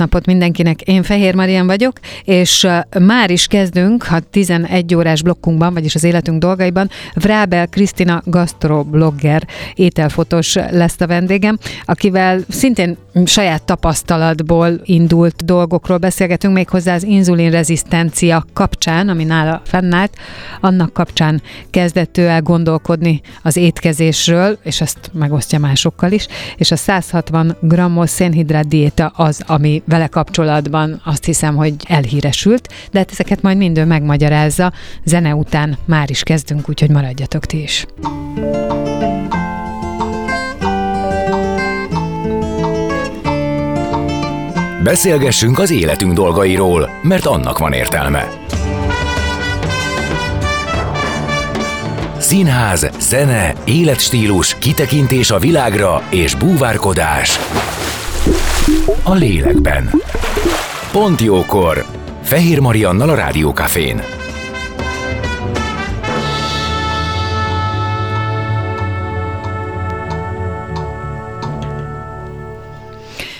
Napot mindenkinek, én Fehér Marian vagyok, és már is kezdünk a 11 órás blokkunkban, vagyis az életünk dolgaiban. Vrábel Krisztina gastroblogger, ételfotós lesz a vendégem, akivel szintén saját tapasztalatból indult dolgokról beszélgetünk, méghozzá az inzulinrezisztencia kapcsán, ami nála fennállt, annak kapcsán kezdett ő el gondolkodni az étkezésről, és ezt megosztja másokkal is, és a 160 grammos szénhidrát diéta az, ami vele kapcsolatban azt hiszem, hogy elhíresült, de hát ezeket majd mindő megmagyarázza. Zene után már is kezdünk, úgyhogy maradjatok ti is. Beszélgessünk az életünk dolgairól, mert annak van értelme. Színház, zene, életstílus, kitekintés a világra és búvárkodás a lélekben. Pont jókor! Fehér Mariannal a Rádiókafén.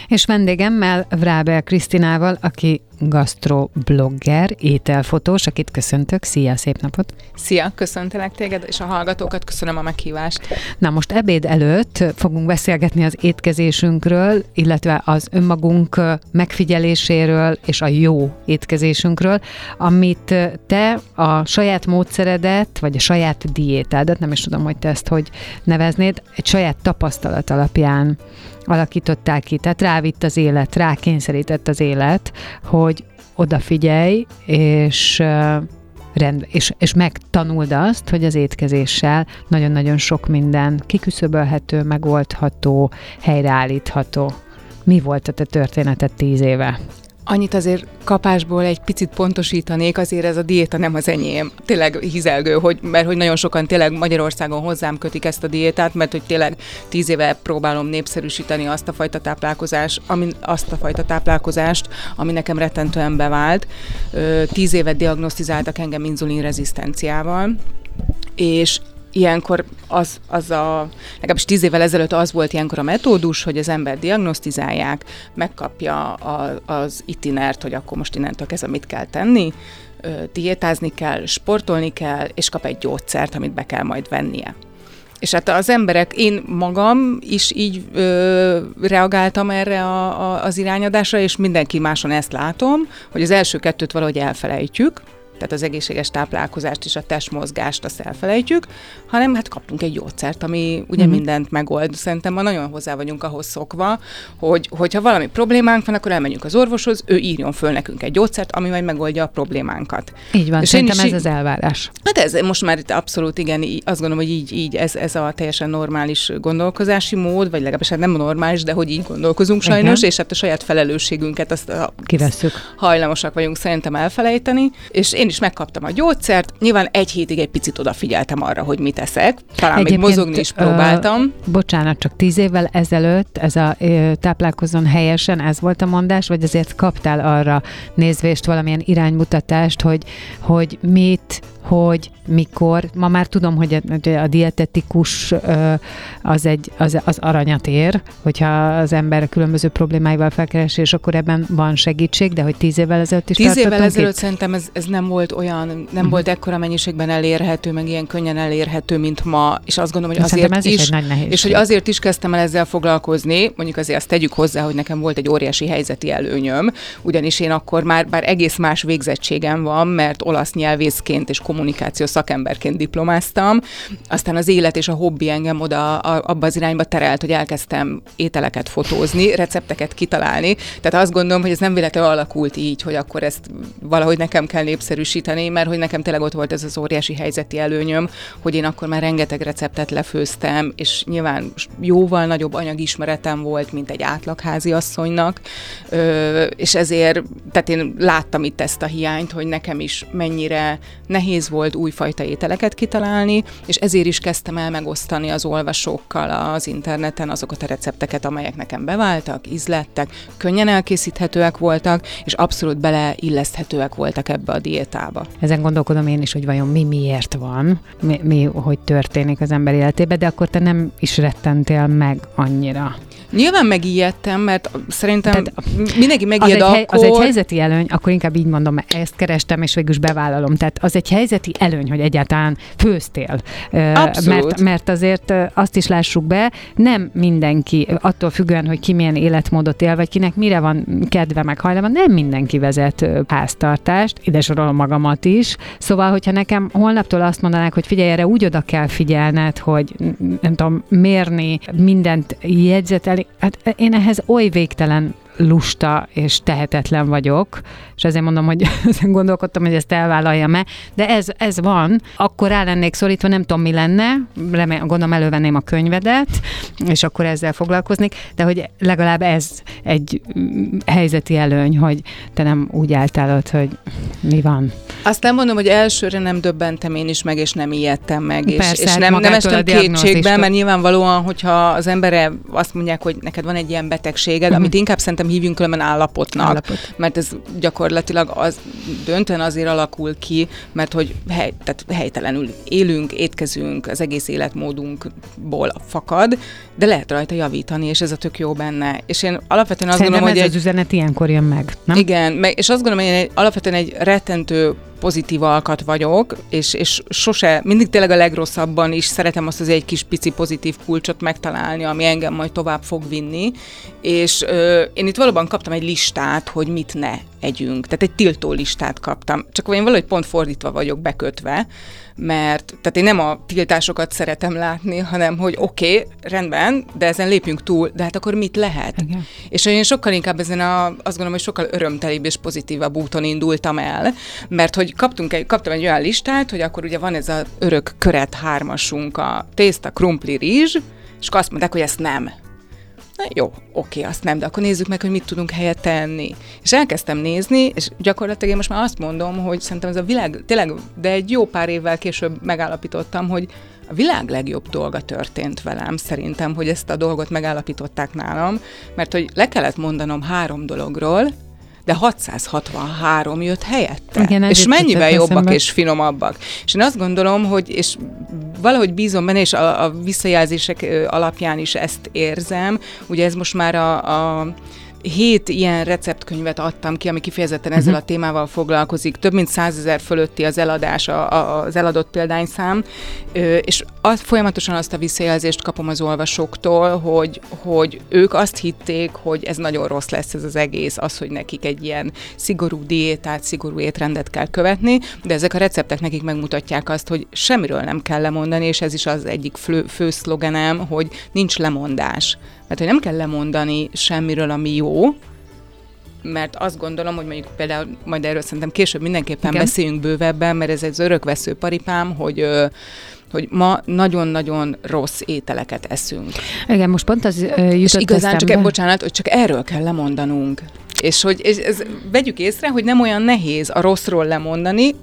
És vendégemmel Vrábel Krisztinával, aki gastroblogger, ételfotós, akit köszöntök. Szia, szép napot! Szia, köszöntelek téged, és a hallgatókat köszönöm a meghívást. Na most ebéd előtt fogunk beszélgetni az étkezésünkről, illetve az önmagunk megfigyeléséről és a jó étkezésünkről, amit te a saját módszeredet, vagy a saját diétádat, nem is tudom, hogy te ezt hogy neveznéd, egy saját tapasztalat alapján alakítottál ki, tehát rávitt az élet, rákényszerített az élet, hogy odafigyelj, és rend, és, és megtanuld azt, hogy az étkezéssel nagyon-nagyon sok minden kiküszöbölhető, megoldható, helyreállítható. Mi volt a te történeted tíz éve? Annyit azért kapásból egy picit pontosítanék, azért ez a diéta nem az enyém. Tényleg hizelgő, hogy, mert hogy nagyon sokan tényleg Magyarországon hozzám kötik ezt a diétát, mert hogy tényleg tíz éve próbálom népszerűsíteni azt a fajta táplálkozás, ami, azt a fajta táplálkozást, ami nekem rettentően bevált. Tíz évet diagnosztizáltak engem inzulinrezisztenciával, és ilyenkor az, az a, legalábbis tíz évvel ezelőtt az volt ilyenkor a metódus, hogy az ember diagnosztizálják, megkapja a, az itinert, hogy akkor most innentől kezdve mit kell tenni, diétázni kell, sportolni kell, és kap egy gyógyszert, amit be kell majd vennie. És hát az emberek, én magam is így ö, reagáltam erre a, a, az irányadásra, és mindenki máson ezt látom, hogy az első kettőt valahogy elfelejtjük, tehát az egészséges táplálkozást és a testmozgást azt elfelejtjük, hanem hát kaptunk egy gyógyszert, ami ugye mm. mindent megold. Szerintem ma nagyon hozzá vagyunk ahhoz szokva, hogy hogyha valami problémánk van, akkor elmegyünk az orvoshoz, ő írjon föl nekünk egy gyógyszert, ami majd megoldja a problémánkat. Így van, és szerintem ez az elvárás. Hát ez most már itt abszolút igen, azt gondolom, hogy így, így ez, ez a teljesen normális gondolkozási mód, vagy legalábbis hát nem normális, de hogy így gondolkozunk sajnos, igen. és hát a saját felelősségünket azt kivesszük. Hajlamosak vagyunk szerintem elfelejteni, és én is megkaptam a gyógyszert, nyilván egy hétig egy picit odafigyeltem arra, hogy mit eszek, talán Egyébként, még mozogni is próbáltam. Ö, bocsánat, csak tíz évvel ezelőtt ez a ö, táplálkozón helyesen, ez volt a mondás, vagy azért kaptál arra nézvést valamilyen iránymutatást, hogy, hogy mit hogy mikor, ma már tudom, hogy a, a dietetikus az, egy, az, az aranyat ér, hogyha az ember különböző problémáival felkeresi, és akkor ebben van segítség, de hogy tíz évvel ezelőtt is Tíz évvel ezelőtt itt? szerintem ez, ez nem volt olyan, nem uh-huh. volt ekkora mennyiségben elérhető, meg ilyen könnyen elérhető, mint ma, és azt gondolom, hogy azért ez is, is egy nagy és hogy azért is kezdtem el ezzel foglalkozni, mondjuk azért azt tegyük hozzá, hogy nekem volt egy óriási helyzeti előnyöm, ugyanis én akkor már bár egész más végzettségem van, mert olasz nyelvészként és kommunikáció szakemberként diplomáztam, aztán az élet és a hobbi engem oda a, abba az irányba terelt, hogy elkezdtem ételeket fotózni, recepteket kitalálni. Tehát azt gondolom, hogy ez nem véletlenül alakult így, hogy akkor ezt valahogy nekem kell népszerűsíteni, mert hogy nekem tényleg ott volt ez az óriási helyzeti előnyöm, hogy én akkor már rengeteg receptet lefőztem, és nyilván jóval nagyobb anyagismeretem volt, mint egy átlagházi asszonynak, és ezért, tehát én láttam itt ezt a hiányt, hogy nekem is mennyire nehéz volt újfajta ételeket kitalálni, és ezért is kezdtem el megosztani az olvasókkal az interneten azokat a recepteket, amelyek nekem beváltak, ízlettek, könnyen elkészíthetőek voltak, és abszolút beleilleszthetőek voltak ebbe a diétába. Ezen gondolkodom én is, hogy vajon mi miért van, mi, mi hogy történik az ember életében, de akkor te nem is rettentél meg annyira. Nyilván megijedtem, mert szerintem Tehát mindenki megijed az egy, akkor... az egy helyzeti előny, akkor inkább így mondom, ezt kerestem, és végül is bevállalom. Tehát az egy helyzeti előny, hogy egyáltalán főztél. Abszolút. Mert, mert azért azt is lássuk be, nem mindenki, attól függően, hogy ki milyen életmódot él, vagy kinek mire van kedve meg hajlama, nem mindenki vezet háztartást, ide sorolom magamat is. Szóval, hogyha nekem holnaptól azt mondanák, hogy figyelj, erre úgy oda kell figyelned, hogy nem tudom, mérni, mindent jegyzetelni, hát én ehhez oly végtelen lusta és tehetetlen vagyok, és ezért mondom, hogy gondolkodtam, hogy ezt elvállaljam-e, de ez, ez van, akkor rá lennék szorítva, nem tudom, mi lenne, remélem, gondolom elővenném a könyvedet, és akkor ezzel foglalkoznék, de hogy legalább ez egy mm, helyzeti előny, hogy te nem úgy álltál ott, hogy mi van. Azt nem mondom, hogy elsőre nem döbbentem én is meg, és nem ijedtem meg, és, Persze, és hát nem, nem estem kétségbe, mert nyilvánvalóan, hogyha az embere azt mondják, hogy neked van egy ilyen betegséged, Mhm. amit inkább szerintem hívjunk különben állapotnak, Állapot. mert ez gyakorlatilag az döntően azért alakul ki, mert hogy hely, tehát helytelenül élünk, étkezünk, az egész életmódunkból fakad, de lehet rajta javítani, és ez a tök jó benne. És én alapvetően azt Szerintem gondolom, ez hogy az egy, üzenet ilyenkor jön meg, nem? igen, meg, és azt gondolom, hogy én egy, alapvetően egy rettentő pozitív alkat vagyok, és, és sose, mindig tényleg a legrosszabban is szeretem azt az egy kis pici pozitív kulcsot megtalálni, ami engem majd tovább fog vinni, és ö, én itt valóban kaptam egy listát, hogy mit ne együnk, tehát egy tiltó listát kaptam, csak én valahogy pont fordítva vagyok bekötve, mert tehát én nem a tiltásokat szeretem látni, hanem hogy oké, okay, rendben, de ezen lépjünk túl, de hát akkor mit lehet? Igen. És én sokkal inkább ezen a, azt gondolom, hogy sokkal örömtelibb és pozitívabb úton indultam el, mert hogy kaptunk egy, kaptam egy olyan listát, hogy akkor ugye van ez a örök köret hármasunk, a tészta, krumpli, rizs, és akkor azt mondták, hogy ezt nem. Na jó, oké, azt nem, de akkor nézzük meg, hogy mit tudunk helyet tenni. És elkezdtem nézni, és gyakorlatilag én most már azt mondom, hogy szerintem ez a világ, tényleg, de egy jó pár évvel később megállapítottam, hogy a világ legjobb dolga történt velem, szerintem, hogy ezt a dolgot megállapították nálam, mert hogy le kellett mondanom három dologról, de 663 jött helyette. Igen, és mennyivel jobbak eszembe. és finomabbak. És én azt gondolom, hogy és valahogy bízom benne, és a, a visszajelzések alapján is ezt érzem. Ugye ez most már a, a hét ilyen receptkönyvet adtam ki, ami kifejezetten ezzel a témával foglalkozik. Több mint százezer fölötti az eladás, a, a, az eladott példányszám, ö, és az, folyamatosan azt a visszajelzést kapom az olvasóktól, hogy, hogy ők azt hitték, hogy ez nagyon rossz lesz ez az egész, az, hogy nekik egy ilyen szigorú diétát, szigorú étrendet kell követni, de ezek a receptek nekik megmutatják azt, hogy semmiről nem kell lemondani, és ez is az egyik fő, fő szlogenem, hogy nincs lemondás. Mert hogy nem kell lemondani semmiről, ami jó, mert azt gondolom, hogy mondjuk például majd erről szerintem később mindenképpen Igen. Beszéljünk bővebben, mert ez egy örökvesző paripám, hogy hogy ma nagyon-nagyon rossz ételeket eszünk. Igen, most pont az ö, És jutott igazán csak, eszembe. e, bocsánat, hogy csak erről kell lemondanunk. És hogy és ez, vegyük észre, hogy nem olyan nehéz a rosszról lemondani,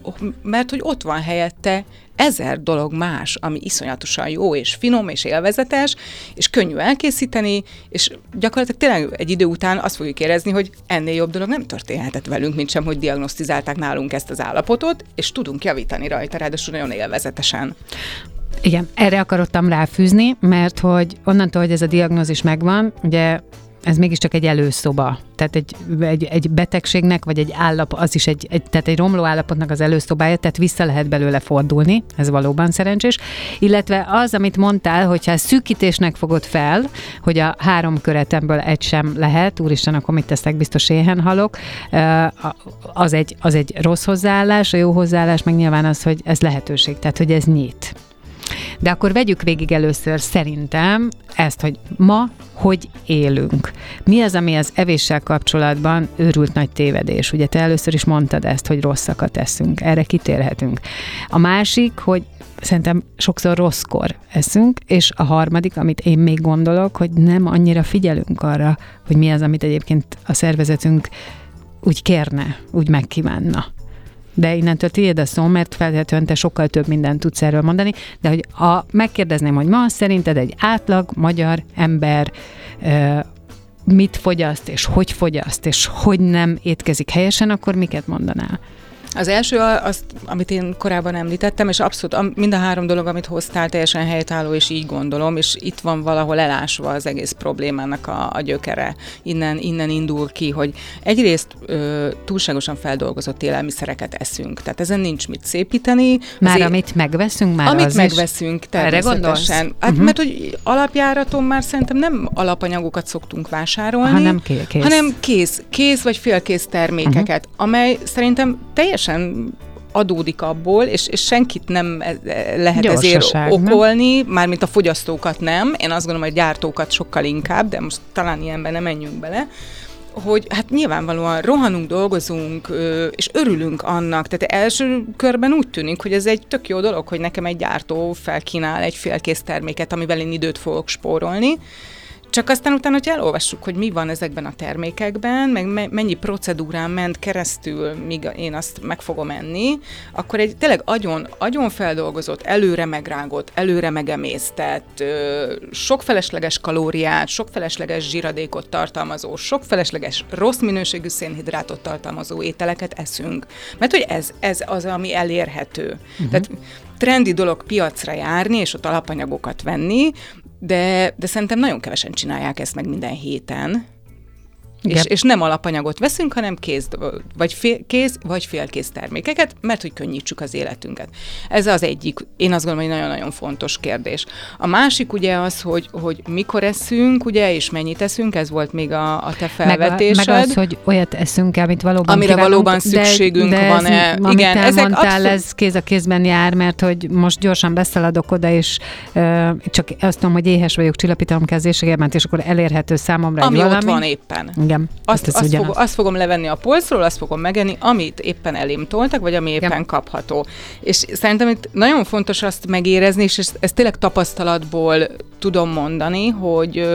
mert hogy ott van helyette ezer dolog más, ami iszonyatosan jó és finom és élvezetes, és könnyű elkészíteni, és gyakorlatilag tényleg egy idő után azt fogjuk érezni, hogy ennél jobb dolog nem történhetett velünk, mint sem, hogy diagnosztizálták nálunk ezt az állapotot, és tudunk javítani rajta, ráadásul nagyon élvezetesen. Igen, erre akarottam ráfűzni, mert hogy onnantól, hogy ez a diagnózis megvan, ugye ez mégiscsak egy előszoba. Tehát egy, egy, egy betegségnek, vagy egy állap, az is egy, egy, tehát egy romló állapotnak az előszobája, tehát vissza lehet belőle fordulni, ez valóban szerencsés. Illetve az, amit mondtál, hogyha szűkítésnek fogod fel, hogy a három köretemből egy sem lehet, úristen, akkor mit teszek, biztos éhen halok, az egy, az egy rossz hozzáállás, a jó hozzáállás meg nyilván az, hogy ez lehetőség, tehát hogy ez nyit. De akkor vegyük végig először szerintem ezt, hogy ma hogy élünk. Mi az, ami az evéssel kapcsolatban őrült nagy tévedés? Ugye te először is mondtad ezt, hogy rosszakat eszünk. Erre kitérhetünk. A másik, hogy szerintem sokszor rosszkor eszünk, és a harmadik, amit én még gondolok, hogy nem annyira figyelünk arra, hogy mi az, amit egyébként a szervezetünk úgy kérne, úgy megkívánna de innentől tiéd a szó, mert feltétlenül te sokkal több mindent tudsz erről mondani, de hogy a, megkérdezném, hogy ma szerinted egy átlag magyar ember mit fogyaszt, és hogy fogyaszt, és hogy nem étkezik helyesen, akkor miket mondanál? Az első, az, amit én korábban említettem, és abszolút mind a három dolog, amit hoztál, teljesen helytálló, és így gondolom, és itt van valahol elásva az egész problémának a, a gyökere. Innen, innen indul ki, hogy egyrészt ö, túlságosan feldolgozott élelmiszereket eszünk, tehát ezen nincs mit szépíteni. Már amit megveszünk, már Amit az megveszünk, is. természetesen. Hát, uh-huh. mert hogy alapjáraton már szerintem nem alapanyagokat szoktunk vásárolni, hanem kész. hanem kész, kész vagy félkész termékeket, uh-huh. amely szerintem teljesen teljesen adódik abból, és, és senkit nem e, e, lehet Gyorsaság, ezért okolni, nem? mármint a fogyasztókat nem, én azt gondolom, hogy gyártókat sokkal inkább, de most talán ilyenben nem menjünk bele, hogy hát nyilvánvalóan rohanunk, dolgozunk, és örülünk annak. Tehát első körben úgy tűnik, hogy ez egy tök jó dolog, hogy nekem egy gyártó felkínál egy félkész terméket, amivel én időt fogok spórolni, csak aztán utána, hogy elolvassuk, hogy mi van ezekben a termékekben, meg mennyi procedúrán ment keresztül, míg én azt meg fogom enni, akkor egy tényleg agyon, agyon feldolgozott, előre megrágott, előre megemésztett, sok felesleges kalóriát, sok felesleges zsíradékot tartalmazó, sok felesleges rossz minőségű szénhidrátot tartalmazó ételeket eszünk. Mert hogy ez, ez az, ami elérhető. Uh-huh. Tehát trendi dolog piacra járni, és ott alapanyagokat venni, de, de szerintem nagyon kevesen csinálják ezt meg minden héten. És, és nem alapanyagot veszünk, hanem kéz, vagy fél, kéz, vagy félkész termékeket, mert hogy könnyítsük az életünket. Ez az egyik, én azt gondolom, hogy nagyon-nagyon fontos kérdés. A másik ugye az, hogy, hogy mikor eszünk, ugye, és mennyit eszünk, ez volt még a, a te felvetésed. Meg, a, meg az, hogy olyat eszünk amit valóban Amire kívánunk, valóban szükségünk de, de van-e. Ez, Igen, ezek mondtál, abszol... ez kéz a kézben jár, mert hogy most gyorsan beszaladok oda, és uh, csak azt tudom, hogy éhes vagyok, csillapítom kezdésegemet, és akkor elérhető számomra Ami egy ott van éppen. Igen. Azt, hát azt, fog, azt fogom levenni a polcról, azt fogom megenni, amit éppen elém toltak, vagy ami éppen ja. kapható. És szerintem itt nagyon fontos azt megérezni, és ezt, ezt tényleg tapasztalatból tudom mondani, hogy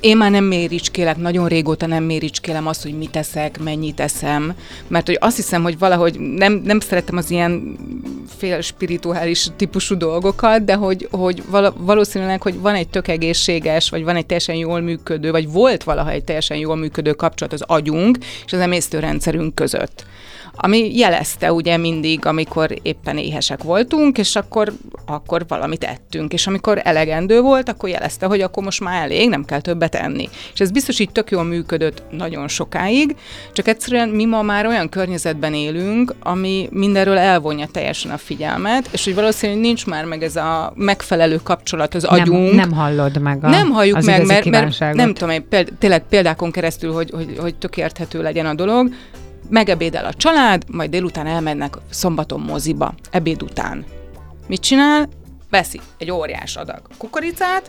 én már nem méricskélek, nagyon régóta nem méricskélem azt, hogy mit teszek, mennyit eszem, mert hogy azt hiszem, hogy valahogy nem, nem szeretem az ilyen fél spirituális típusú dolgokat, de hogy, hogy valószínűleg, hogy van egy tök egészséges, vagy van egy teljesen jól működő, vagy volt valaha egy teljesen jól működő kapcsolat az agyunk és az emésztőrendszerünk között ami jelezte ugye mindig, amikor éppen éhesek voltunk, és akkor, akkor valamit ettünk, és amikor elegendő volt, akkor jelezte, hogy akkor most már elég, nem kell többet enni. És ez biztos így tök jól működött nagyon sokáig, csak egyszerűen mi ma már olyan környezetben élünk, ami mindenről elvonja teljesen a figyelmet, és hogy valószínűleg nincs már meg ez a megfelelő kapcsolat az agyunk. Nem, nem hallod meg a, Nem halljuk az meg, mert, mert nem tudom, péld, tényleg példákon keresztül, hogy, hogy, hogy tök érthető legyen a dolog, megebédel a család, majd délután elmennek szombaton moziba, ebéd után. Mit csinál? Veszi egy óriás adag kukoricát,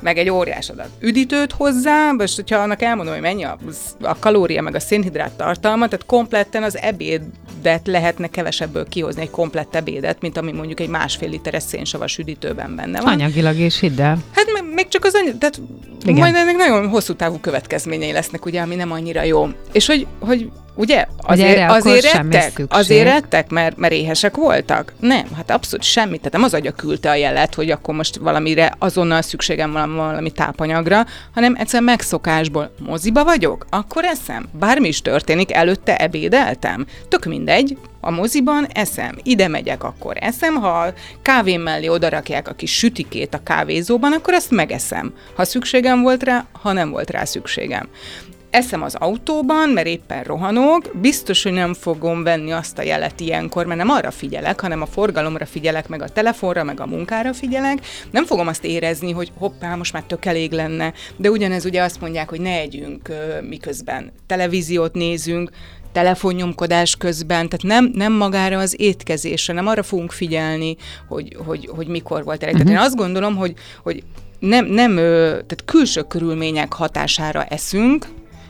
meg egy óriás adag üdítőt hozzá, most hogyha annak elmondom, hogy mennyi a, a kalória, meg a szénhidrát tartalma, tehát kompletten az ebédet lehetne kevesebből kihozni, egy komplett ebédet, mint ami mondjuk egy másfél literes szénsavas üdítőben benne van. Anyagilag is, hidd el. Hát még csak az anyag, tehát Igen. majd ennek nagyon hosszú távú következményei lesznek, ugye, ami nem annyira jó. És hogy, hogy Ugye? Azért, azért rettek, azért rettek, mert, mert éhesek voltak? Nem, hát abszolút semmit. Tehát nem az agya küldte a jelet, hogy akkor most valamire azonnal szükségem van valami tápanyagra, hanem egyszer megszokásból moziba vagyok, akkor eszem. Bármi is történik, előtte ebédeltem. Tök mindegy, a moziban eszem, ide megyek, akkor eszem, ha a kávém mellé odarakják a kis sütikét a kávézóban, akkor ezt megeszem. Ha szükségem volt rá, ha nem volt rá szükségem eszem az autóban, mert éppen rohanok, biztos, hogy nem fogom venni azt a jelet ilyenkor, mert nem arra figyelek, hanem a forgalomra figyelek, meg a telefonra, meg a munkára figyelek. Nem fogom azt érezni, hogy hoppá, most már tök elég lenne, de ugyanez ugye azt mondják, hogy ne együnk, miközben televíziót nézünk, telefonnyomkodás közben, tehát nem, nem magára az étkezésre, nem arra fogunk figyelni, hogy, hogy, hogy mikor volt elég. Uh-huh. Tehát mhm. én azt gondolom, hogy, hogy nem, nem, tehát külső körülmények hatására eszünk,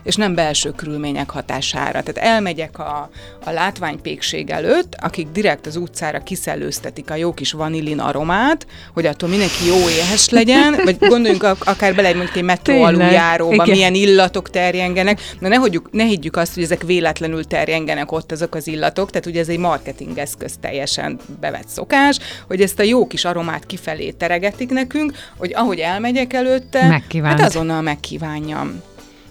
és nem belső körülmények hatására. Tehát elmegyek a, a látványpékség előtt, akik direkt az utcára kiszellőztetik a jó kis vanillin aromát, hogy attól mindenki jó éhes legyen, vagy gondoljunk akár bele mondjuk egy metró aluljáróba, milyen illatok terjengenek, de ne, hagyjuk, ne higgyük azt, hogy ezek véletlenül terjengenek ott azok az illatok, tehát ugye ez egy marketing eszköz teljesen bevett szokás, hogy ezt a jó kis aromát kifelé teregetik nekünk, hogy ahogy elmegyek előtte, Megkívánt. hát azonnal megkívánjam.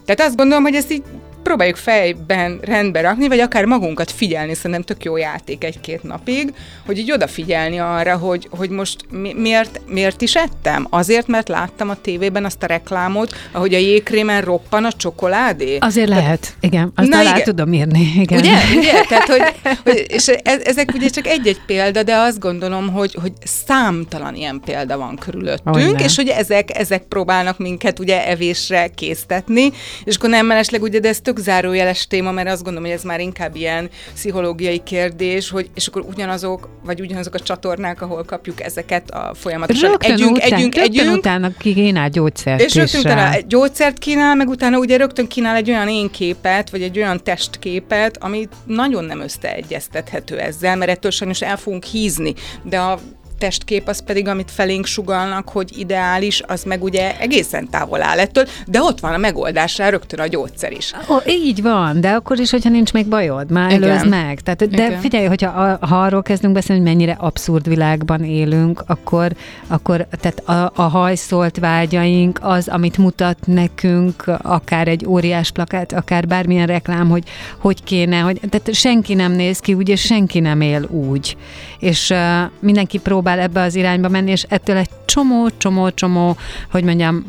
Tehát azt gondolom, hogy ezt így próbáljuk fejben rendbe rakni, vagy akár magunkat figyelni, szerintem tök jó játék egy-két napig, hogy így odafigyelni arra, hogy, hogy most mi, miért, miért is ettem? Azért, mert láttam a tévében azt a reklámot, ahogy a jégkrémen roppan a csokoládé? Azért lehet, Tehát, igen, azt Na, igen. tudom írni. Igen. Ugye? ugye? Tehát, hogy, hogy, és ez, ezek ugye csak egy-egy példa, de azt gondolom, hogy, hogy számtalan ilyen példa van körülöttünk, Olyan. és hogy ezek, ezek próbálnak minket ugye evésre késztetni, és akkor nem mellesleg ugye, de ez tök tök zárójeles téma, mert azt gondolom, hogy ez már inkább ilyen pszichológiai kérdés, hogy és akkor ugyanazok, vagy ugyanazok a csatornák, ahol kapjuk ezeket a folyamatosan rögtön együnk, után, együnk, rögtön együnk. utána kínál gyógyszert És rögtön utána egy gyógyszert kínál, meg utána ugye rögtön kínál egy olyan én képet, vagy egy olyan testképet, ami nagyon nem összeegyeztethető ezzel, mert ettől sajnos el fogunk hízni. De a testkép az pedig, amit felénk sugalnak, hogy ideális, az meg ugye egészen távol áll ettől, de ott van a megoldásra rögtön a gyógyszer is. Oh, így van, de akkor is, hogyha nincs még bajod, már Igen. előz meg. Tehát, de Igen. figyelj, hogyha ha arról kezdünk beszélni, hogy mennyire abszurd világban élünk, akkor, akkor tehát a, a hajszolt vágyaink, az, amit mutat nekünk, akár egy óriás plakát, akár bármilyen reklám, hogy hogy kéne, hogy, tehát senki nem néz ki úgy, és senki nem él úgy. És uh, mindenki próbál próbál ebbe az irányba menni, és ettől egy csomó, csomó, csomó, hogy mondjam,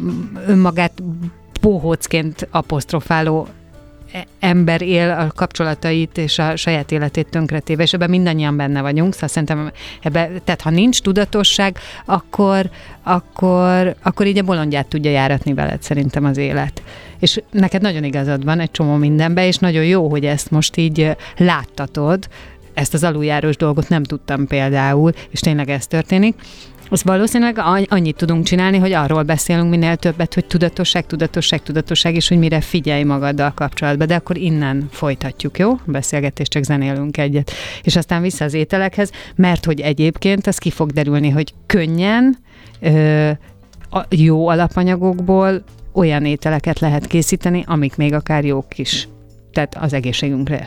önmagát bohócként apostrofáló e- ember él a kapcsolatait és a saját életét tönkretéve, és ebben mindannyian benne vagyunk, szóval szerintem ebbe, tehát ha nincs tudatosság, akkor, akkor, akkor így a bolondját tudja járatni veled szerintem az élet. És neked nagyon igazad van egy csomó mindenben, és nagyon jó, hogy ezt most így láttatod, ezt az aluljárós dolgot nem tudtam például, és tényleg ez történik. Az valószínűleg annyit tudunk csinálni, hogy arról beszélünk minél többet, hogy tudatosság, tudatosság, tudatosság, és hogy mire figyelj magaddal kapcsolatba. De akkor innen folytatjuk, jó? A beszélgetést csak zenélünk egyet. És aztán vissza az ételekhez, mert hogy egyébként az ki fog derülni, hogy könnyen, ö, a jó alapanyagokból olyan ételeket lehet készíteni, amik még akár jók is. Tehát az egészségünkre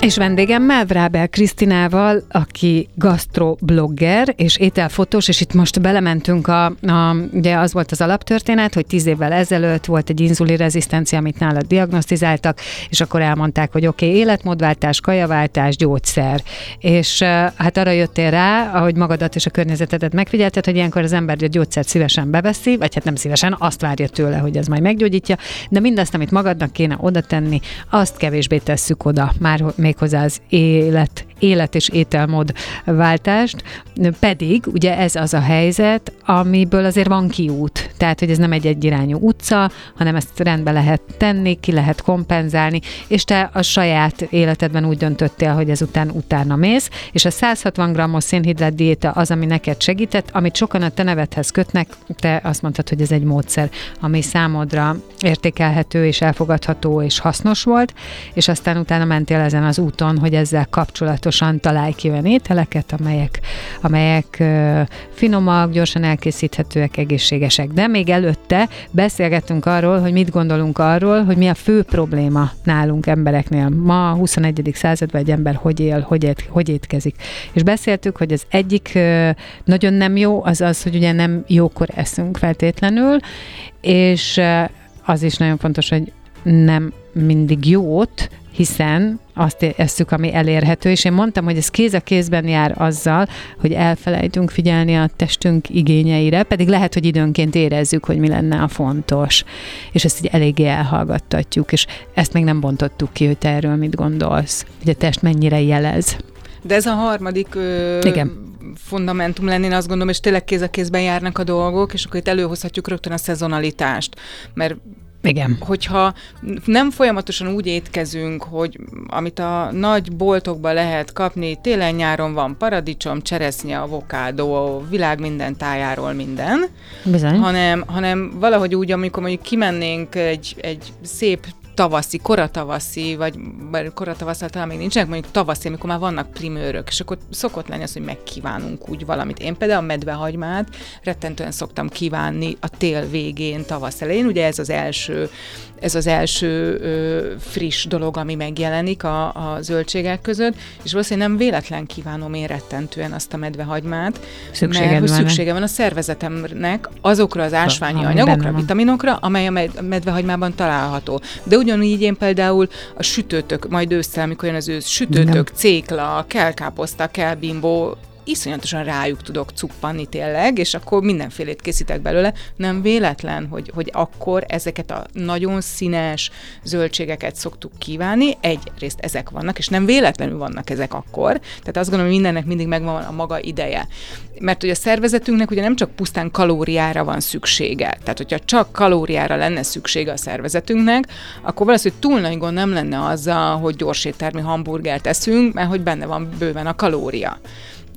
És vendégemmel, Vrábel Krisztinával, aki gastroblogger és ételfotós, és itt most belementünk a, a, ugye az volt az alaptörténet, hogy tíz évvel ezelőtt volt egy inzulinrezisztencia, amit nálad diagnosztizáltak, és akkor elmondták, hogy oké, okay, életmódváltás, kajaváltás, gyógyszer. És hát arra jöttél rá, ahogy magadat és a környezetedet megfigyelted, hogy ilyenkor az ember a gyógyszert szívesen beveszi, vagy hát nem szívesen, azt várja tőle, hogy ez majd meggyógyítja, de mindazt, amit magadnak kéne oda tenni, azt kevésbé tesszük oda, már még méghozzá az élet élet és ételmód váltást, pedig ugye ez az a helyzet, amiből azért van kiút. Tehát, hogy ez nem egy egyirányú utca, hanem ezt rendbe lehet tenni, ki lehet kompenzálni, és te a saját életedben úgy döntöttél, hogy ezután utána mész, és a 160 g-os szénhidrát diéta az, ami neked segített, amit sokan a te nevedhez kötnek, te azt mondtad, hogy ez egy módszer, ami számodra értékelhető és elfogadható és hasznos volt, és aztán utána mentél ezen az úton, hogy ezzel kapcsolatosan találj ki olyan ételeket, amelyek, amelyek finomak, gyorsan elkészíthetőek, egészségesek. De még előtte beszélgettünk arról, hogy mit gondolunk arról, hogy mi a fő probléma nálunk embereknél. Ma a 21. században egy ember hogy él, hogy, ét, hogy étkezik. És beszéltük, hogy az egyik nagyon nem jó, az az, hogy ugye nem jókor eszünk feltétlenül, és az is nagyon fontos, hogy nem mindig jót, hiszen azt esszük, ami elérhető, és én mondtam, hogy ez kéz a kézben jár azzal, hogy elfelejtünk figyelni a testünk igényeire, pedig lehet, hogy időnként érezzük, hogy mi lenne a fontos, és ezt így eléggé elhallgattatjuk, és ezt még nem bontottuk ki, hogy te erről mit gondolsz, hogy a test mennyire jelez. De ez a harmadik ö, Igen. fundamentum lenni, én azt gondolom, és tényleg kéz a kézben járnak a dolgok, és akkor itt előhozhatjuk rögtön a szezonalitást, mert igen. Hogyha nem folyamatosan úgy étkezünk, hogy amit a nagy boltokban lehet kapni, télen-nyáron van paradicsom, cseresznye, avokádó, világ minden tájáról minden, Bizony. hanem, hanem valahogy úgy, amikor mondjuk kimennénk egy, egy szép tavaszi, koratavaszi, vagy koratavasszal talán még nincsenek, mondjuk tavaszi, amikor már vannak primőrök, és akkor szokott lenni az, hogy megkívánunk úgy valamit. Én például a medvehagymát rettentően szoktam kívánni a tél végén, tavasz elején, ugye ez az első ez az első ö, friss dolog, ami megjelenik a, a zöldségek között, és valószínűleg nem véletlen kívánom én rettentően azt a medvehagymát, Szükséged mert hogy szüksége van a szervezetemnek azokra az ásványi anyagokra, vitaminokra, amely a medvehagymában található. De ugyanígy én például a sütőtök, majd ősszel, amikor jön az ősz, sütőtök, Nem. cékla, kelkáposzta, kelbimbó, iszonyatosan rájuk tudok cuppanni tényleg, és akkor mindenfélét készítek belőle. Nem véletlen, hogy, hogy akkor ezeket a nagyon színes zöldségeket szoktuk kívánni. Egyrészt ezek vannak, és nem véletlenül vannak ezek akkor. Tehát azt gondolom, hogy mindennek mindig megvan a maga ideje. Mert hogy a szervezetünknek ugye nem csak pusztán kalóriára van szüksége. Tehát, hogyha csak kalóriára lenne szüksége a szervezetünknek, akkor valószínűleg túl nagy gond nem lenne azzal, hogy gyorséttermi hamburgert eszünk, mert hogy benne van bőven a kalória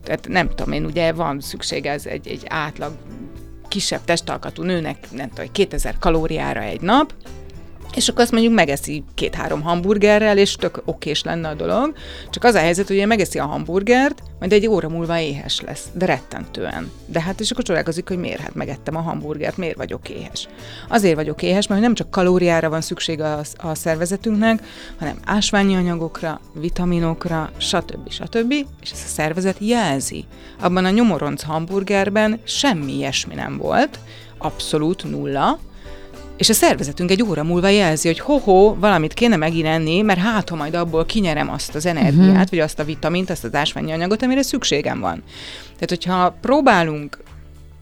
tehát nem tudom én, ugye van szüksége ez egy, egy átlag kisebb testalkatú nőnek, nem tudom, 2000 kalóriára egy nap, és akkor azt mondjuk megeszi két-három hamburgerrel, és tök okés lenne a dolog. Csak az a helyzet, hogy megeszi a hamburgert, majd egy óra múlva éhes lesz, de rettentően. De hát és akkor csodálkozik, hogy miért hát megettem a hamburgert, miért vagyok éhes. Azért vagyok éhes, mert nem csak kalóriára van szükség a, a szervezetünknek, hanem ásványi anyagokra, vitaminokra, stb. stb. És ez a szervezet jelzi. Abban a nyomoronc hamburgerben semmi ilyesmi nem volt, abszolút nulla, és a szervezetünk egy óra múlva jelzi, hogy ho-ho, valamit kéne megint enni, mert hát, ha majd abból kinyerem azt az energiát, uh-huh. vagy azt a vitamint, azt az ásványi anyagot, amire szükségem van. Tehát, hogyha próbálunk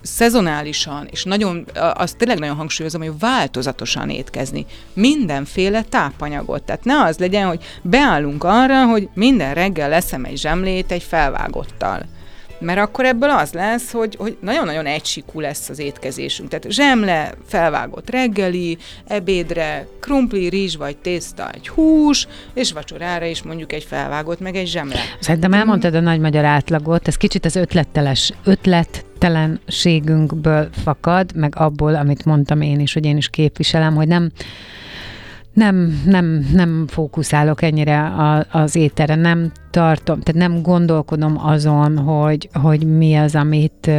szezonálisan, és nagyon, azt tényleg nagyon hangsúlyozom, hogy változatosan étkezni. Mindenféle tápanyagot. Tehát ne az legyen, hogy beállunk arra, hogy minden reggel leszem egy zsemlét egy felvágottal mert akkor ebből az lesz, hogy, hogy nagyon-nagyon egysikú lesz az étkezésünk. Tehát zsemle, felvágott reggeli, ebédre krumpli, rizs vagy tészta, egy hús, és vacsorára is mondjuk egy felvágott, meg egy zsemle. Szerintem elmondtad a nagy magyar átlagot, ez kicsit az ötletteles, ötlettelenségünkből fakad, meg abból, amit mondtam én is, hogy én is képviselem, hogy nem nem, nem, nem fókuszálok ennyire a, az ételre, nem tartom, tehát nem gondolkodom azon, hogy, hogy mi az, amit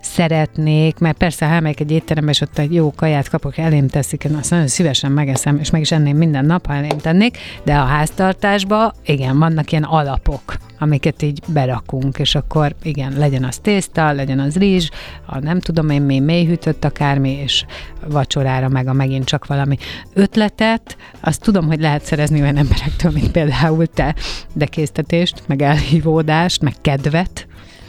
szeretnék, mert persze, ha elmegyek egy étterembe, és ott egy jó kaját kapok, elém teszik, én azt nagyon szívesen megeszem, és meg is enném minden nap, ha elém tennék, de a háztartásban, igen, vannak ilyen alapok, amiket így berakunk, és akkor igen, legyen az tészta, legyen az rizs, a nem tudom én mi mélyhűtött akármi, és vacsorára meg a megint csak valami ötletet, azt tudom, hogy lehet szerezni olyan emberektől, mint például te, de késztetést, meg elhívódást, meg kedvet,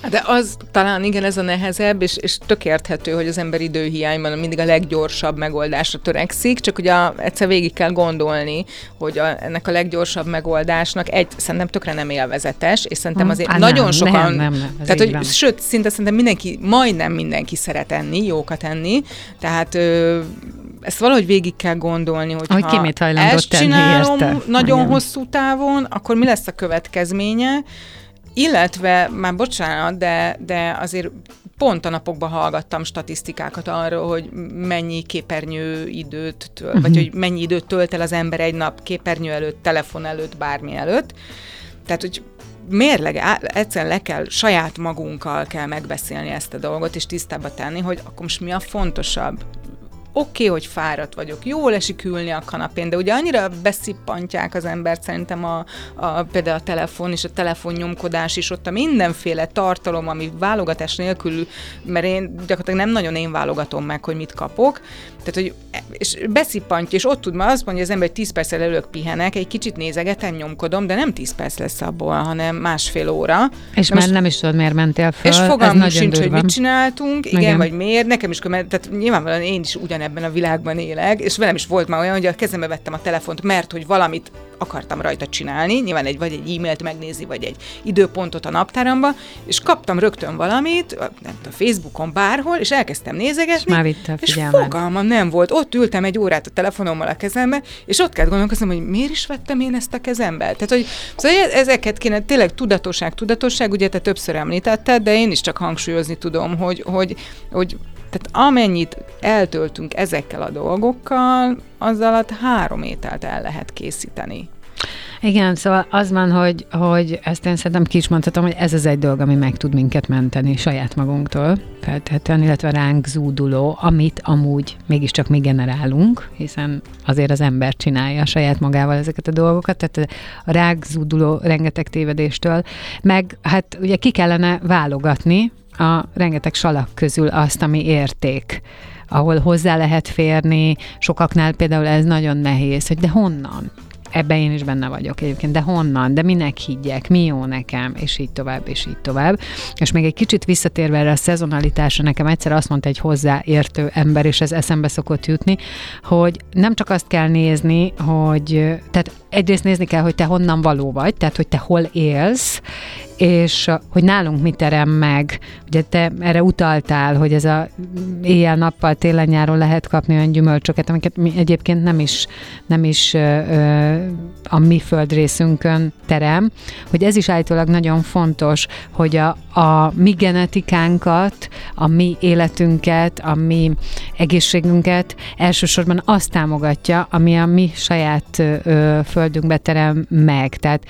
De az talán igen, ez a nehezebb, és, és tök érthető, hogy az ember időhiányban mindig a leggyorsabb megoldásra törekszik, csak ugye egyszer végig kell gondolni, hogy a, ennek a leggyorsabb megoldásnak egy, szerintem tökre nem élvezetes, és szerintem azért Á, nagyon nem, sokan, nem, nem, nem, tehát így van. hogy sőt, szinte szerintem mindenki, majdnem mindenki szeret enni, jókat enni, tehát ö, ezt valahogy végig kell gondolni, hogy ki mit ezt tenni csinálom érte. nagyon Igen. hosszú távon, akkor mi lesz a következménye, illetve, már bocsánat, de, de azért pont a napokban hallgattam statisztikákat arról, hogy mennyi képernyő időt, töl, uh-huh. vagy hogy mennyi időt tölt el az ember egy nap képernyő előtt, telefon előtt, bármi előtt. Tehát, hogy mérleg, egyszerűen le kell, saját magunkkal kell megbeszélni ezt a dolgot, és tisztába tenni, hogy akkor most mi a fontosabb oké, okay, hogy fáradt vagyok, jól esik ülni a kanapén, de ugye annyira beszippantják az embert szerintem a, a, például a telefon és a telefonnyomkodás is, ott a mindenféle tartalom, ami válogatás nélkül, mert én gyakorlatilag nem nagyon én válogatom meg, hogy mit kapok, tehát, hogy és beszippantja, és ott tud már azt mondja az ember, hogy 10 perccel előbb pihenek, egy kicsit nézegetem, nyomkodom, de nem 10 perc lesz abból, hanem másfél óra. És Na már nem is tudod, miért mentél föl. és nagyon sincs, hogy mit csináltunk, igen, Igen. vagy miért, nekem is, tehát nyilvánvalóan én is ugyanebben a világban élek, és velem is volt már olyan, hogy a kezembe vettem a telefont, mert hogy valamit akartam rajta csinálni, nyilván egy, vagy egy e-mailt megnézni, vagy egy időpontot a naptáramba, és kaptam rögtön valamit, nem tudom, Facebookon bárhol, és elkezdtem nézegetni, És már vitte a és fogalmam nem volt. Ott ültem egy órát a telefonommal a kezembe, és ott kellett gondolkoznom, hogy miért is vettem én ezt a kezembe. Tehát, hogy szóval ezeket kéne, tényleg tudatosság, tudatosság, ugye te többször említetted, de én is csak hangsúlyozni tudom, hogy, hogy, hogy tehát amennyit eltöltünk ezekkel a dolgokkal, az alatt három ételt el lehet készíteni. Igen, szóval az van, hogy, hogy ezt én szerintem ki is mondhatom, hogy ez az egy dolog, ami meg tud minket menteni saját magunktól feltétlenül, illetve ránk zúduló, amit amúgy mégiscsak mi generálunk, hiszen azért az ember csinálja saját magával ezeket a dolgokat, tehát a ránk zúduló rengeteg tévedéstől, meg hát ugye ki kellene válogatni a rengeteg salak közül azt, ami érték ahol hozzá lehet férni, sokaknál például ez nagyon nehéz, hogy de honnan? Ebben én is benne vagyok egyébként, de honnan, de minek higgyek, mi jó nekem, és így tovább, és így tovább. És még egy kicsit visszatérve erre a szezonalitásra, nekem egyszer azt mondta egy hozzáértő ember, és ez eszembe szokott jutni, hogy nem csak azt kell nézni, hogy, tehát egyrészt nézni kell, hogy te honnan való vagy, tehát hogy te hol élsz, és uh, hogy nálunk mit terem meg. Ugye te erre utaltál, hogy ez a éjjel-nappal, télen-nyáron lehet kapni olyan gyümölcsöket, amiket mi egyébként nem is, nem is ö, a mi földrészünkön terem, hogy ez is állítólag nagyon fontos, hogy a, a mi genetikánkat, a mi életünket, a mi egészségünket elsősorban azt támogatja, ami a mi saját ö, ö, földünkbe terem meg. Tehát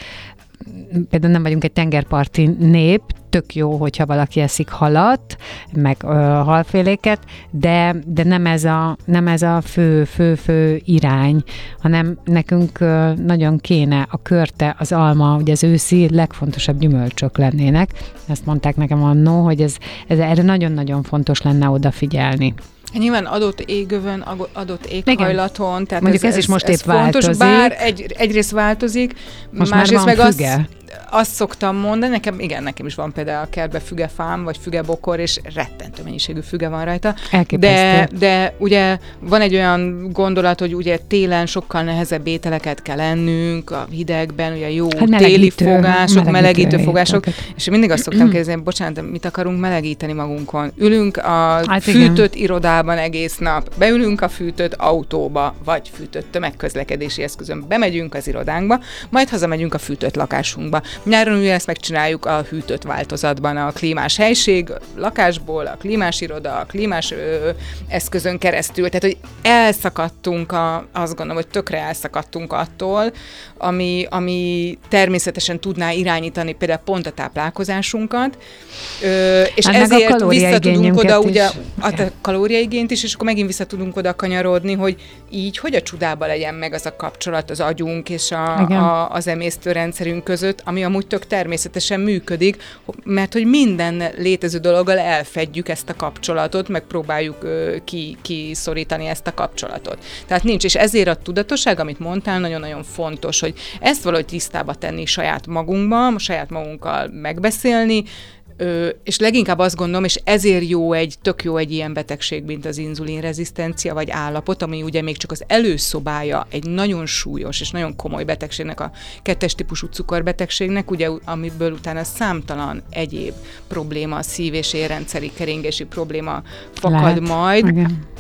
például nem vagyunk egy tengerparti nép, tök jó, hogyha valaki eszik halat, meg ö, halféléket, de, de nem, ez a, nem ez a fő, fő, fő irány, hanem nekünk ö, nagyon kéne a körte, az alma, ugye az őszi legfontosabb gyümölcsök lennének. Ezt mondták nekem annó, hogy ez, ez erre nagyon-nagyon fontos lenne odafigyelni. Nyilván adott égövön, adott éghajlaton, tehát Mondjuk ez is most épp fontos, változik. bár egy, egyrészt változik, Most már másrészt van meg füge. Azt szoktam mondani, nekem, igen, nekem is van például a kertbe fügefám, vagy fügebokor, és rettentő mennyiségű füge van rajta. De, Elképesztő. de ugye van egy olyan gondolat, hogy ugye télen sokkal nehezebb ételeket kell ennünk, a hidegben, ugye jó Hát téli fogások, melegítő melegítő fogások, ételeket. és mindig azt szoktam kérdezni, bocsánat, de mit akarunk melegíteni magunkon? Ülünk a Hát hát igen. fűtött irodában egész nap, beülünk a fűtött autóba, vagy fűtött tömegközlekedési eszközön, bemegyünk az irodánkba, majd hazamegyünk a fűtött lakásunkba. Nyáron ugye ezt megcsináljuk a hűtött változatban, a klímás helység, lakásból, a klímás iroda, a klímás ö, eszközön keresztül. Tehát, hogy elszakadtunk, a, azt gondolom, hogy tökre elszakadtunk attól, ami, ami természetesen tudná irányítani például pont a táplálkozásunkat, ö, és Hát ezért vissza tudunk kalóriaigényünket oda, is. ugye, a Igen. kalóriaigényt is, és akkor megint vissza tudunk oda kanyarodni, hogy így, hogy a csudába legyen meg az a kapcsolat az agyunk és a, Igen. a, az emésztőrendszerünk között, ami amúgy tök természetesen működik, mert hogy minden létező dologgal elfedjük ezt a kapcsolatot, meg próbáljuk ö, ki, kiszorítani ezt a kapcsolatot. Tehát nincs, és ezért a tudatosság, amit mondtál, nagyon-nagyon fontos, hogy ezt valahogy tisztába tenni saját magunkban, saját magunkkal megbeszélni, Ö, és leginkább azt gondolom, és ezért jó egy, tök jó egy ilyen betegség, mint az inzulinrezisztencia vagy állapot, ami ugye még csak az előszobája egy nagyon súlyos és nagyon komoly betegségnek, a kettes típusú cukorbetegségnek, ugye amiből utána számtalan egyéb probléma, szív- és érrendszeri keringési probléma fakad Lehet. majd. Igen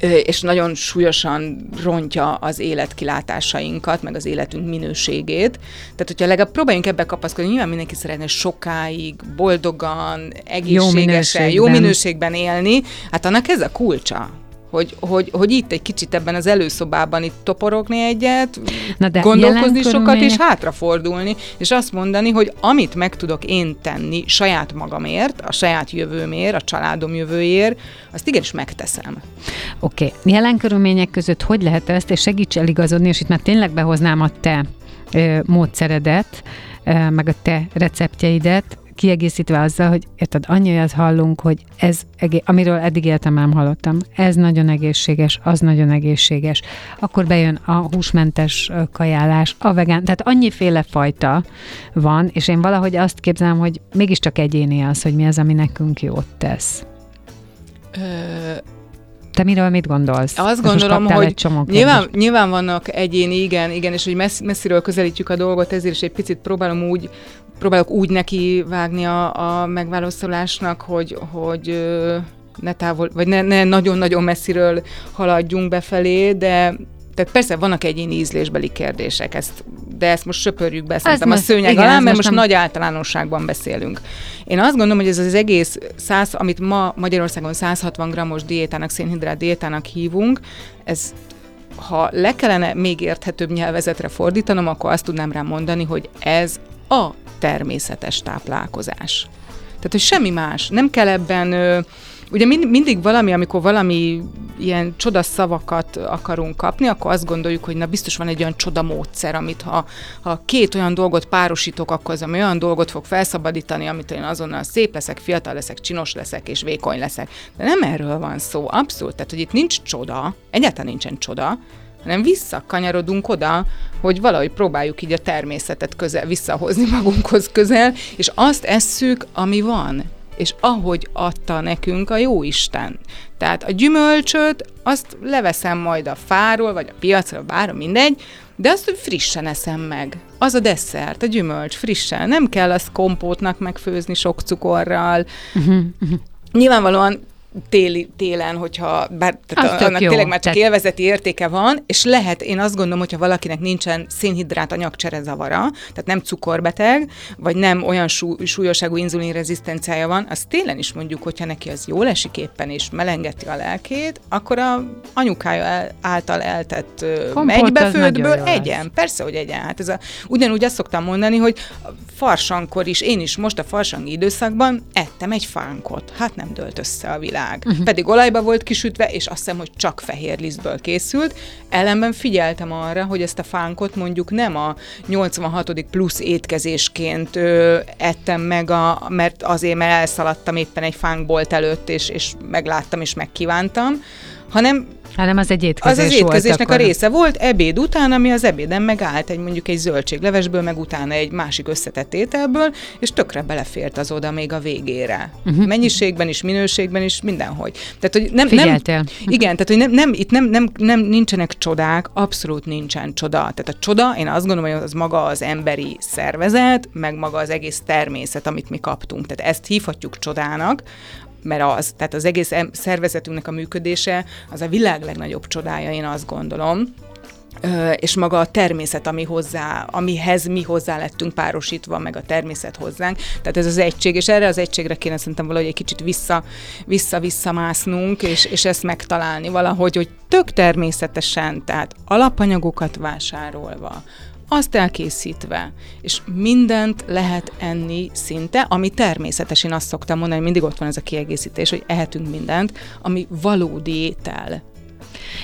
és nagyon súlyosan rontja az életkilátásainkat, meg az életünk minőségét. Tehát, hogyha legalább próbáljunk ebbe kapaszkodni, nyilván mindenki szeretne sokáig, boldogan, egészségesen, jó minőségben, jó minőségben élni, hát annak ez a kulcsa hogy, hogy, hogy itt egy kicsit ebben az előszobában itt toporogni egyet, Na de gondolkozni sokat, körülmények... és hátrafordulni, és azt mondani, hogy amit meg tudok én tenni saját magamért, a saját jövőmért, a családom jövőjéért, azt igenis megteszem. Oké. Okay. Jelen körülmények között hogy lehet ezt, és segíts eligazodni, és itt már tényleg behoznám a te ö, módszeredet, meg a te receptjeidet, kiegészítve azzal, hogy érted, annyi olyat hallunk, hogy ez, amiről eddig éltem, nem hallottam, ez nagyon egészséges, az nagyon egészséges. Akkor bejön a húsmentes kajálás, a vegán, tehát annyiféle fajta van, és én valahogy azt képzelem, hogy mégiscsak egyéni az, hogy mi az, ami nekünk jót tesz. Ö- te miről mit gondolsz? Azt gondolom, hogy nyilván, nyilván vannak egyéni, igen, igen, és hogy messz, messziről közelítjük a dolgot, ezért is egy picit próbálom úgy próbálok úgy neki vágni a, a megválaszolásnak, hogy, hogy ne távol, vagy ne, ne nagyon-nagyon messziről haladjunk befelé, de tehát persze vannak egyéni ízlésbeli kérdések, ezt, de ezt most söpörjük be szerintem a szőnyeg igen, alá, mert most, most nem... nagy általánosságban beszélünk. Én azt gondolom, hogy ez az egész 100, amit ma Magyarországon 160 grammos diétának, szénhidrát diétának hívunk, ez ha le kellene még érthetőbb nyelvezetre fordítanom, akkor azt tudnám rá mondani, hogy ez a természetes táplálkozás. Tehát, hogy semmi más. Nem kell ebben, ugye mind, mindig valami, amikor valami ilyen csoda szavakat akarunk kapni, akkor azt gondoljuk, hogy na biztos van egy olyan csoda módszer, amit ha, ha két olyan dolgot párosítok, akkor az ami olyan dolgot fog felszabadítani, amit én azonnal szép leszek, fiatal leszek, csinos leszek és vékony leszek. De nem erről van szó, abszolút. Tehát, hogy itt nincs csoda, egyáltalán nincsen csoda, hanem visszakanyarodunk oda, hogy valahogy próbáljuk így a természetet közel visszahozni magunkhoz közel, és azt esszük, ami van, és ahogy adta nekünk a jó Isten. Tehát a gyümölcsöt, azt leveszem majd a fáról, vagy a piacra, bár mindegy, de azt, frissen eszem meg. Az a desszert, a gyümölcs, frissen. Nem kell azt kompótnak megfőzni sok cukorral. Uh-huh, uh-huh. Nyilvánvalóan téli, télen, hogyha bár tehát annak jó. tényleg már csak tehát... élvezeti értéke van, és lehet, én azt gondolom, hogyha valakinek nincsen szénhidrát anyagcsere zavara, tehát nem cukorbeteg, vagy nem olyan sú, súlyoságú inzulinrezisztenciája van, az télen is mondjuk, hogyha neki az jól esik éppen, és melengeti a lelkét, akkor a anyukája el, által eltett megybefőtből egyen. Persze, hogy egyen. Hát ez a, ugyanúgy azt szoktam mondani, hogy farsankor is, én is most a farsangi időszakban ettem egy fánkot. Hát nem dölt össze a világ világ. Uh-huh. Pedig olajba volt kisütve, és azt hiszem, hogy csak fehér lisztből készült. Ellenben figyeltem arra, hogy ezt a fánkot mondjuk nem a 86. plusz étkezésként ö, ettem meg, a, mert azért, mert elszaladtam éppen egy fánkbolt előtt, és, és megláttam, és megkívántam, hanem hanem az egy étkezés Az az étkezésnek volt a része volt, ebéd után, ami az ebéden megállt egy mondjuk egy zöldséglevesből, meg utána egy másik összetett ételből, és tökre belefért az oda még a végére. Uh-huh. Mennyiségben is, minőségben is, mindenhogy. Tehát, hogy nem, Figyeltél. nem, igen, tehát, hogy nem, nem, itt nem, nem, nem, nincsenek csodák, abszolút nincsen csoda. Tehát a csoda, én azt gondolom, hogy az maga az emberi szervezet, meg maga az egész természet, amit mi kaptunk. Tehát ezt hívhatjuk csodának, mert az, tehát az egész szervezetünknek a működése az a világ legnagyobb csodája, én azt gondolom és maga a természet, ami hozzá, amihez mi hozzá lettünk párosítva, meg a természet hozzánk. Tehát ez az egység, és erre az egységre kéne szerintem valahogy egy kicsit vissza, vissza-visszamásznunk, és, és ezt megtalálni valahogy, hogy tök természetesen, tehát alapanyagokat vásárolva, azt elkészítve, és mindent lehet enni szinte, ami természetes, én azt szoktam mondani, mindig ott van ez a kiegészítés, hogy ehetünk mindent, ami valódi étel.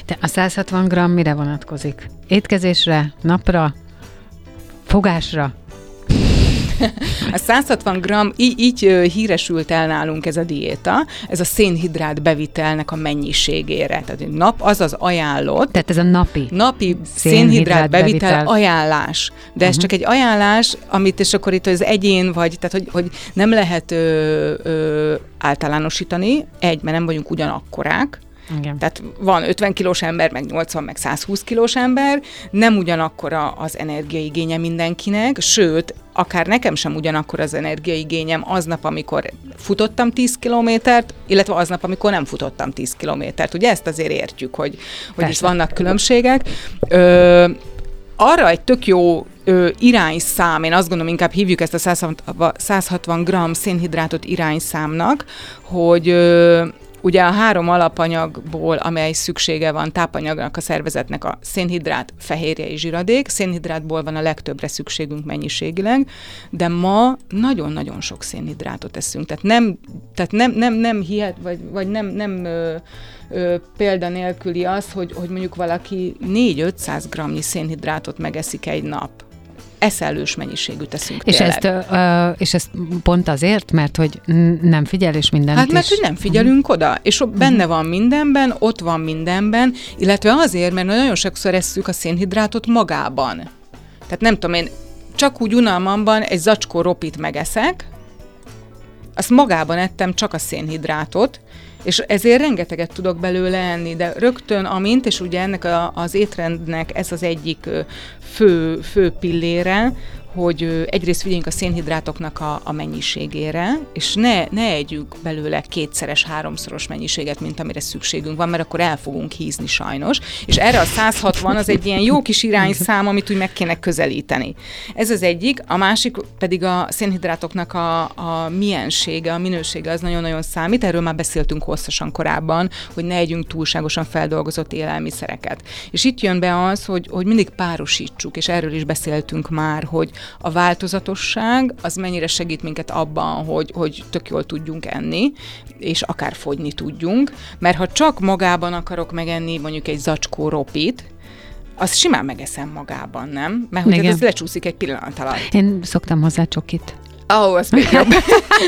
De a 160 g mire vonatkozik? Étkezésre, napra, fogásra? A 160 g, így, így híresült el nálunk ez a diéta, ez a szénhidrát bevitelnek a mennyiségére. Tehát nap az az ajánlott. Tehát ez a napi. Napi szénhidrát bevitel, bevitel ajánlás. De ez uh-huh. csak egy ajánlás, amit és akkor itt az egyén vagy, tehát hogy, hogy nem lehet ö, ö, általánosítani, egy, mert nem vagyunk ugyanakkorák, igen. Tehát van 50 kilós ember, meg 80, meg 120 kilós ember, nem ugyanakkor az energiaigénye mindenkinek, sőt, akár nekem sem ugyanakkor az energiaigényem aznap, amikor futottam 10 kilométert, illetve aznap, amikor nem futottam 10 kilométert. Ugye ezt azért értjük, hogy, hogy itt vannak különbségek. Ö, arra egy tök jó ö, irányszám, én azt gondolom, inkább hívjuk ezt a 160, 160 g szénhidrátot irányszámnak, hogy ö, Ugye a három alapanyagból, amely szüksége van tápanyagnak a szervezetnek a szénhidrát, fehérje és zsiradék. Szénhidrátból van a legtöbbre szükségünk mennyiségileg, de ma nagyon-nagyon sok szénhidrátot eszünk. Tehát nem, tehát nem, nem, nem hihet, vagy, vagy nem, nem ö, ö, példa nélküli az, hogy, hogy mondjuk valaki 4-500 g szénhidrátot megeszik egy nap eszelős mennyiségű teszünk és ezt, uh, és ezt pont azért, mert hogy nem figyel és mindent Hát mert is. hogy nem figyelünk uh-huh. oda, és uh-huh. benne van mindenben, ott van mindenben, illetve azért, mert nagyon sokszor esszük a szénhidrátot magában. Tehát nem tudom én, csak úgy unalmamban egy zacskó ropit megeszek, azt magában ettem csak a szénhidrátot, és ezért rengeteget tudok belőle enni, de rögtön amint, és ugye ennek a, az étrendnek ez az egyik fő, fő pillére, hogy egyrészt figyeljünk a szénhidrátoknak a, a mennyiségére, és ne, ne együnk belőle kétszeres, háromszoros mennyiséget, mint amire szükségünk van, mert akkor el fogunk hízni sajnos. És erre a 160 az egy ilyen jó kis irányszám, amit úgy meg kéne közelíteni. Ez az egyik, a másik pedig a szénhidrátoknak a, a miensége, a minősége az nagyon-nagyon számít. Erről már beszéltünk hosszasan korábban, hogy ne együnk túlságosan feldolgozott élelmiszereket. És itt jön be az, hogy, hogy mindig párosítsuk, és erről is beszéltünk már, hogy a változatosság az mennyire segít minket abban, hogy, hogy tök jól tudjunk enni, és akár fogyni tudjunk, mert ha csak magában akarok megenni mondjuk egy zacskó ropit, azt simán megeszem magában, nem? Mert hogy ez lecsúszik egy pillanat alatt. Én szoktam hozzá csokit. Ó, oh, az még jobb.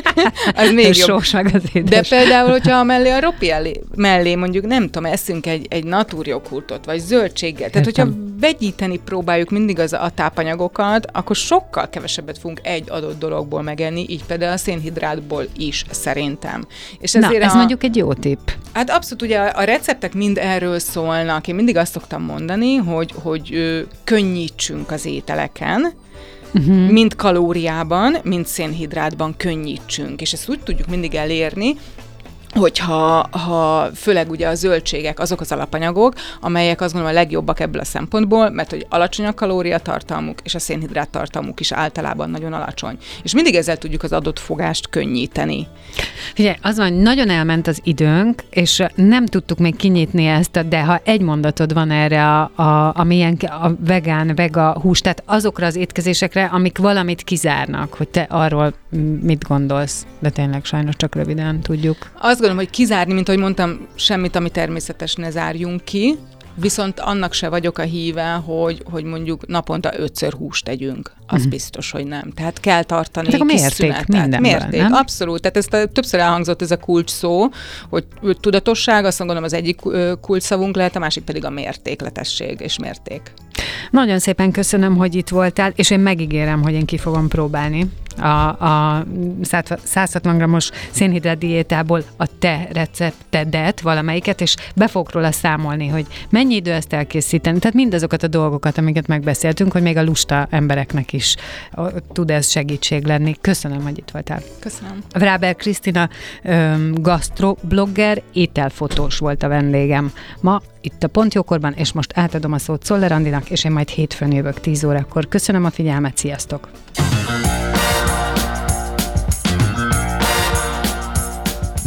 az még jobb. Sós meg az édes. De például, hogyha mellé a ropi elé, mellé mondjuk, nem tudom, eszünk egy, egy natúrjoghurtot, vagy zöldséggel. Tehát, Értem. hogyha vegyíteni próbáljuk mindig az a tápanyagokat, akkor sokkal kevesebbet fogunk egy adott dologból megenni, így például a szénhidrátból is, szerintem. És ezért Na, ez a, mondjuk egy jó tipp. Hát abszolút, ugye a, a receptek mind erről szólnak. Én mindig azt szoktam mondani, hogy, hogy ö, könnyítsünk az ételeken, uh-huh. mind kalóriában, mind szénhidrátban könnyítsünk. És ezt úgy tudjuk mindig elérni, hogyha ha főleg ugye a zöldségek azok az alapanyagok, amelyek azt gondolom a legjobbak ebből a szempontból, mert hogy alacsony a kalóriatartalmuk, és a szénhidrát tartalmuk is általában nagyon alacsony. És mindig ezzel tudjuk az adott fogást könnyíteni. Figyelj, az van, nagyon elment az időnk, és nem tudtuk még kinyitni ezt, de ha egy mondatod van erre a, a, a, milyen, a vegán, vega hús, tehát azokra az étkezésekre, amik valamit kizárnak, hogy te arról mit gondolsz, de tényleg sajnos csak röviden tudjuk. Az azt gondolom, hogy kizárni, mint ahogy mondtam, semmit, ami természetes ne zárjunk ki, viszont annak se vagyok a híve, hogy, hogy mondjuk naponta ötször húst tegyünk. Az uh-huh. biztos, hogy nem. Tehát kell tartani hát kis mérték szünetet. Mindenben, mérték, nem? abszolút. Tehát ezt a, többször elhangzott ez a kulcs szó, hogy tudatosság, azt gondolom az egyik kulcs szavunk lehet, a másik pedig a mértékletesség és mérték. Nagyon szépen köszönöm, hogy itt voltál, és én megígérem, hogy én ki fogom próbálni a, a 160 g-os szénhidrát diétából a te receptedet, valamelyiket, és be fogok róla számolni, hogy mennyi idő ezt elkészíteni. Tehát mindazokat a dolgokat, amiket megbeszéltünk, hogy még a lusta embereknek is tud ez segítség lenni. Köszönöm, hogy itt voltál. Köszönöm. Vráber Krisztina gastroblogger, ételfotós volt a vendégem. Ma itt a Pontjókorban, és most átadom a szót Szoller Andinak, és én majd hétfőn jövök 10 órakor. Köszönöm a figyelmet, sziasztok!